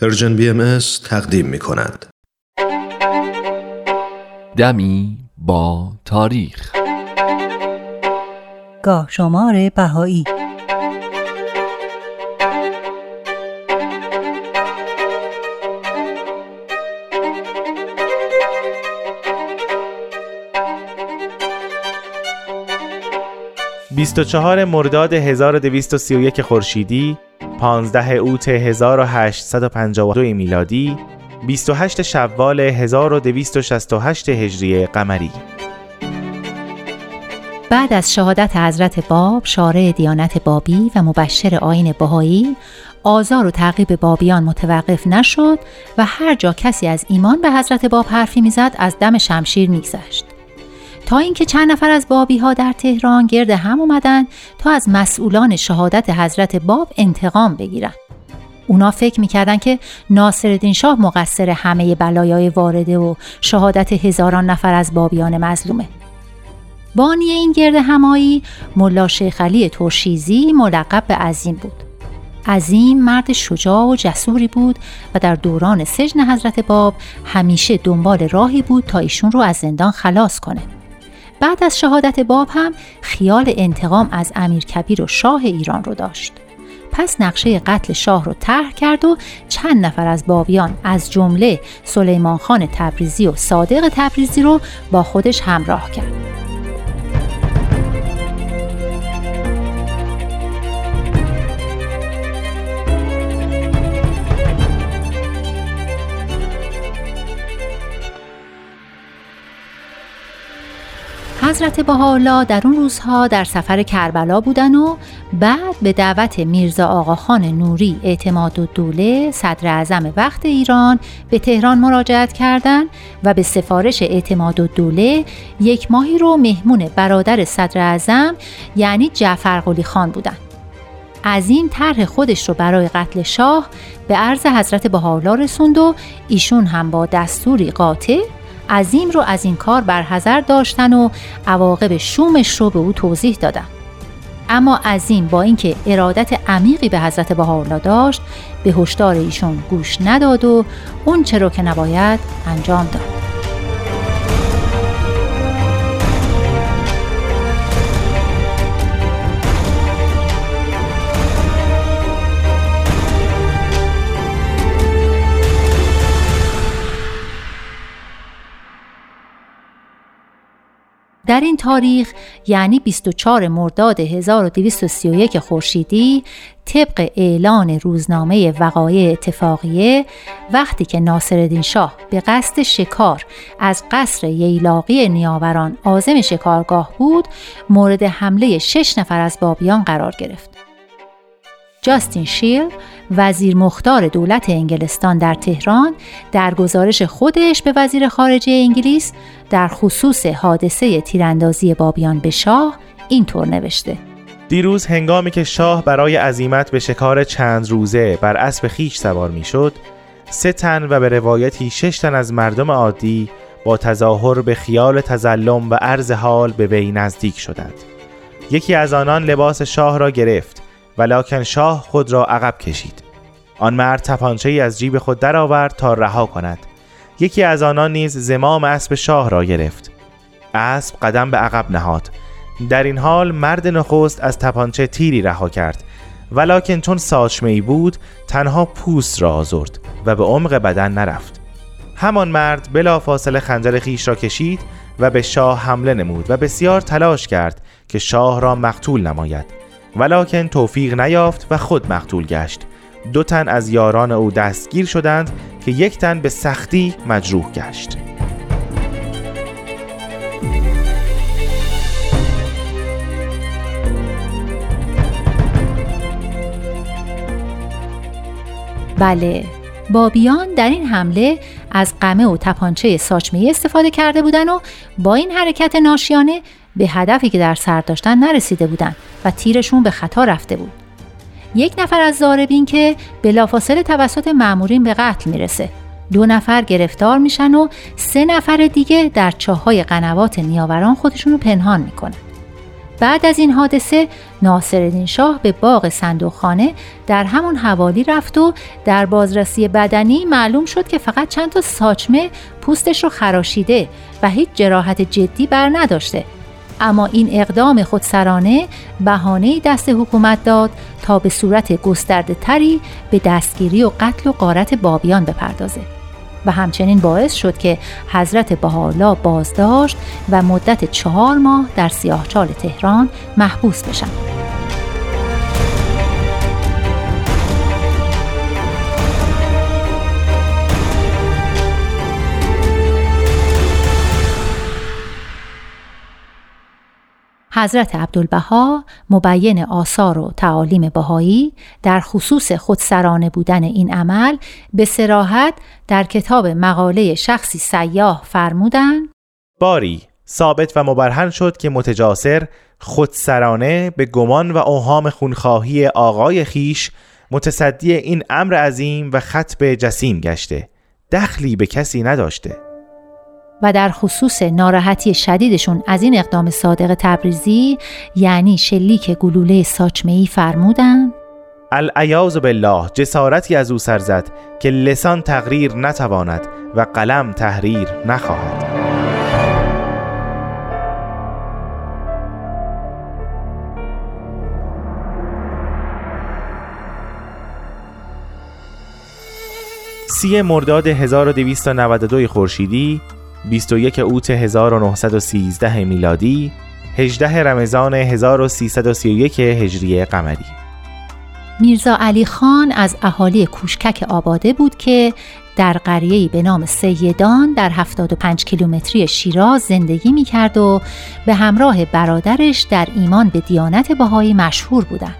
پرژن بی ام تقدیم می کند. دمی با تاریخ گاه شمار بهایی بیست و چهار مرداد 1231 خورشیدی 15 اوت 1852 میلادی 28 شوال 1268 هجری قمری. بعد از شهادت حضرت باب شارع دیانت بابی و مبشر آین بهایی آزار و تعقیب بابیان متوقف نشد و هر جا کسی از ایمان به حضرت باب حرفی می‌زد از دم شمشیر میگذشت. تا اینکه چند نفر از بابی ها در تهران گرد هم اومدن تا از مسئولان شهادت حضرت باب انتقام بگیرن. اونا فکر می‌کردن که ناصرالدین شاه مقصر همه بلایای وارده و شهادت هزاران نفر از بابیان مظلومه. بانی این گرد همایی ملا شیخ علی ترشیزی ملقب به عظیم بود. عظیم مرد شجاع و جسوری بود و در دوران سجن حضرت باب همیشه دنبال راهی بود تا ایشون رو از زندان خلاص کنه. بعد از شهادت باب هم خیال انتقام از امیر کبیر و شاه ایران رو داشت. پس نقشه قتل شاه رو طرح کرد و چند نفر از بابیان از جمله سلیمان خان تبریزی و صادق تبریزی رو با خودش همراه کرد. حضرت بهاءالله در اون روزها در سفر کربلا بودن و بعد به دعوت میرزا آقاخان نوری اعتماد و دوله صدر اعظم وقت ایران به تهران مراجعت کردند و به سفارش اعتماد و دوله یک ماهی رو مهمون برادر صدر اعظم یعنی جعفر قلی خان بودن. عظیم طرح خودش رو برای قتل شاه به عرض حضرت بهاءالله رسوند و ایشون هم با دستوری قاطع عظیم رو از این کار برحضر داشتن و عواقب شومش رو به او توضیح دادن. اما عظیم با اینکه ارادت عمیقی به حضرت بهاءالله داشت به هشدار ایشون گوش نداد و اون چرا که نباید انجام داد. در این تاریخ یعنی 24 مرداد 1231 خورشیدی طبق اعلان روزنامه وقایع اتفاقیه وقتی که ناصرالدین شاه به قصد شکار از قصر ییلاقی نیاوران عازم شکارگاه بود مورد حمله شش نفر از بابیان قرار گرفت. جاستین شیل وزیر مختار دولت انگلستان در تهران در گزارش خودش به وزیر خارجه انگلیس در خصوص حادثه تیراندازی بابیان به شاه اینطور نوشته. دیروز هنگامی که شاه برای عزیمت به شکار چند روزه بر اسب خیش سوار می‌شد سه تن و به روایتی شش تن از مردم عادی با تظاهر به خیال تزلم و عرض حال به وی نزدیک شدند. یکی از آنان لباس شاه را گرفت. ولیکن شاه خود را عقب کشید. آن مرد تپانچه ای از جیب خود درآورد تا رها کند. یکی از آنان نیز زمام اسب شاه را گرفت. اسب قدم به عقب نهاد. در این حال مرد نخست از تپانچه تیری رها کرد. ولیکن چون ساچمه ای بود تنها پوست را آزرد و به عمق بدن نرفت. همان مرد بلا فاصله خنجر خیش را کشید و به شاه حمله نمود و بسیار تلاش کرد که شاه را مقتول نماید. ولیکن توفیق نیافت و خود مقتول گشت. دو تن از یاران او دستگیر شدند که یک تن به سختی مجروح گشت. بله بابیان در این حمله از قمه و تپانچه ساچمه استفاده کرده بودند و با این حرکت ناشیانه به هدفی که در سر داشتن نرسیده بودند و تیرشون به خطا رفته بود. یک نفر از زاربین که بلافاصله توسط مامورین به قتل می‌رسه. دو نفر گرفتار میشن و سه نفر دیگه در چاهای قنوات نیاوران خودشون رو پنهان می‌کنن. بعد از این حادثه ناصرالدین شاه به باغ صندوقخانه در همون حوالی رفت و در بازرسی بدنی معلوم شد که فقط چند تا ساچمه پوستش رو خراشیده و هیچ جراحت جدی بر نداشته اما این اقدام خودسرانه بهانه دست حکومت داد تا به صورت گسترده تری به دستگیری و قتل و قارت بابیان بپردازه و همچنین باعث شد که حضرت بهاءالله بازداشت و مدت چهار ماه در سیاهچال تهران محبوس بشن. حضرت عبدالبها مبین آثار و تعالیم بهایی در خصوص خودسرانه بودن این عمل به سراحت در کتاب مقاله شخصی سیاه فرمودند باری ثابت و مبرهن شد که متجاسر خودسرانه به گمان و اوهام خونخواهی آقای خیش متصدی این امر عظیم و خط به جسیم گشته. دخلی به کسی نداشته. و در خصوص ناراحتی شدیدشون از این اقدام صادق تبریزی یعنی شلیک گلوله ساچمه‌ای فرمودن العیاذ بالله جسارتی از او سر زد که لسان تقریر نتواند و قلم تحریر نخواهد. سی مرداد 1292 خورشیدی 21 اوت 1913 میلادی 18 رمضان 1331 هجری قمری میرزا علی خان از اهالی کوشکک آباده بود که در قریه‌ای به نام سیدان در 75 کیلومتری شیراز زندگی می کرد و به همراه برادرش در ایمان به دیانت بهایی مشهور بودند.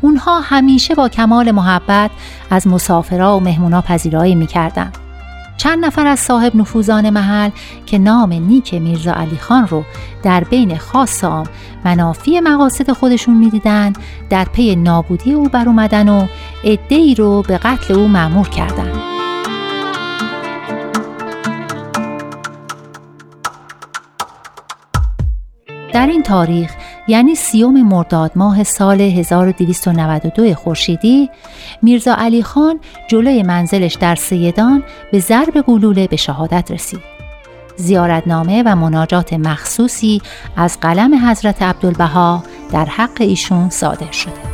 اونها همیشه با کمال محبت از مسافرها و مهمونا پذیرایی می چند نفر از صاحب نفوذان محل که نام نیک میرزا علی خان رو در بین خاص عام منافی مقاصد خودشون می‌دیدن در پی نابودی او بر اومدن و ای رو به قتل او معمور کردند. در این تاریخ یعنی سیوم مرداد ماه سال 1292 خورشیدی میرزا علی خان جلوی منزلش در سیدان به ضرب گلوله به شهادت رسید. زیارتنامه و مناجات مخصوصی از قلم حضرت عبدالبها در حق ایشون صادر شده.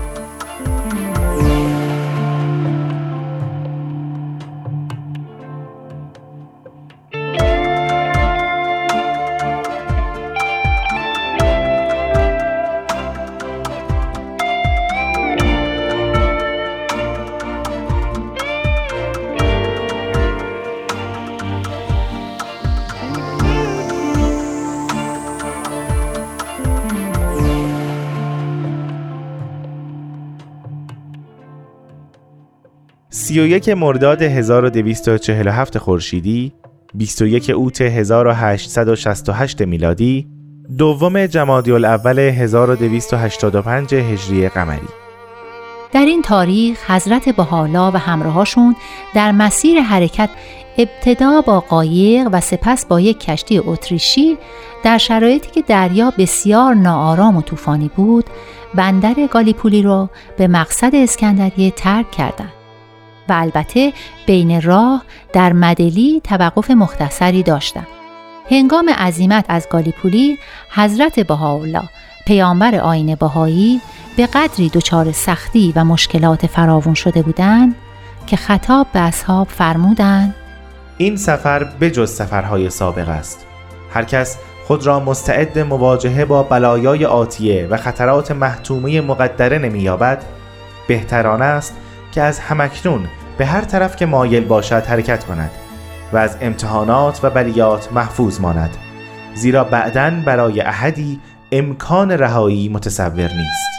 یک مرداد 1247 خورشیدی 21 اوت 1868 میلادی دوم جمادی الاول 1285 هجری قمری در این تاریخ حضرت بحالا و همراهاشون در مسیر حرکت ابتدا با قایق و سپس با یک کشتی اتریشی در شرایطی که دریا بسیار ناآرام و طوفانی بود بندر گالیپولی را به مقصد اسکندریه ترک کردند. و البته بین راه در مدلی توقف مختصری داشتم. هنگام عزیمت از گالیپولی حضرت بهاءالله پیامبر آین بهایی به قدری دچار سختی و مشکلات فراوون شده بودند که خطاب به اصحاب فرمودند این سفر بجز سفرهای سابق است هر کس خود را مستعد مواجهه با بلایای آتیه و خطرات محتومه مقدره نمییابد بهتران است که از همکنون به هر طرف که مایل باشد حرکت کند و از امتحانات و بلیات محفوظ ماند زیرا بعدا برای احدی امکان رهایی متصور نیست.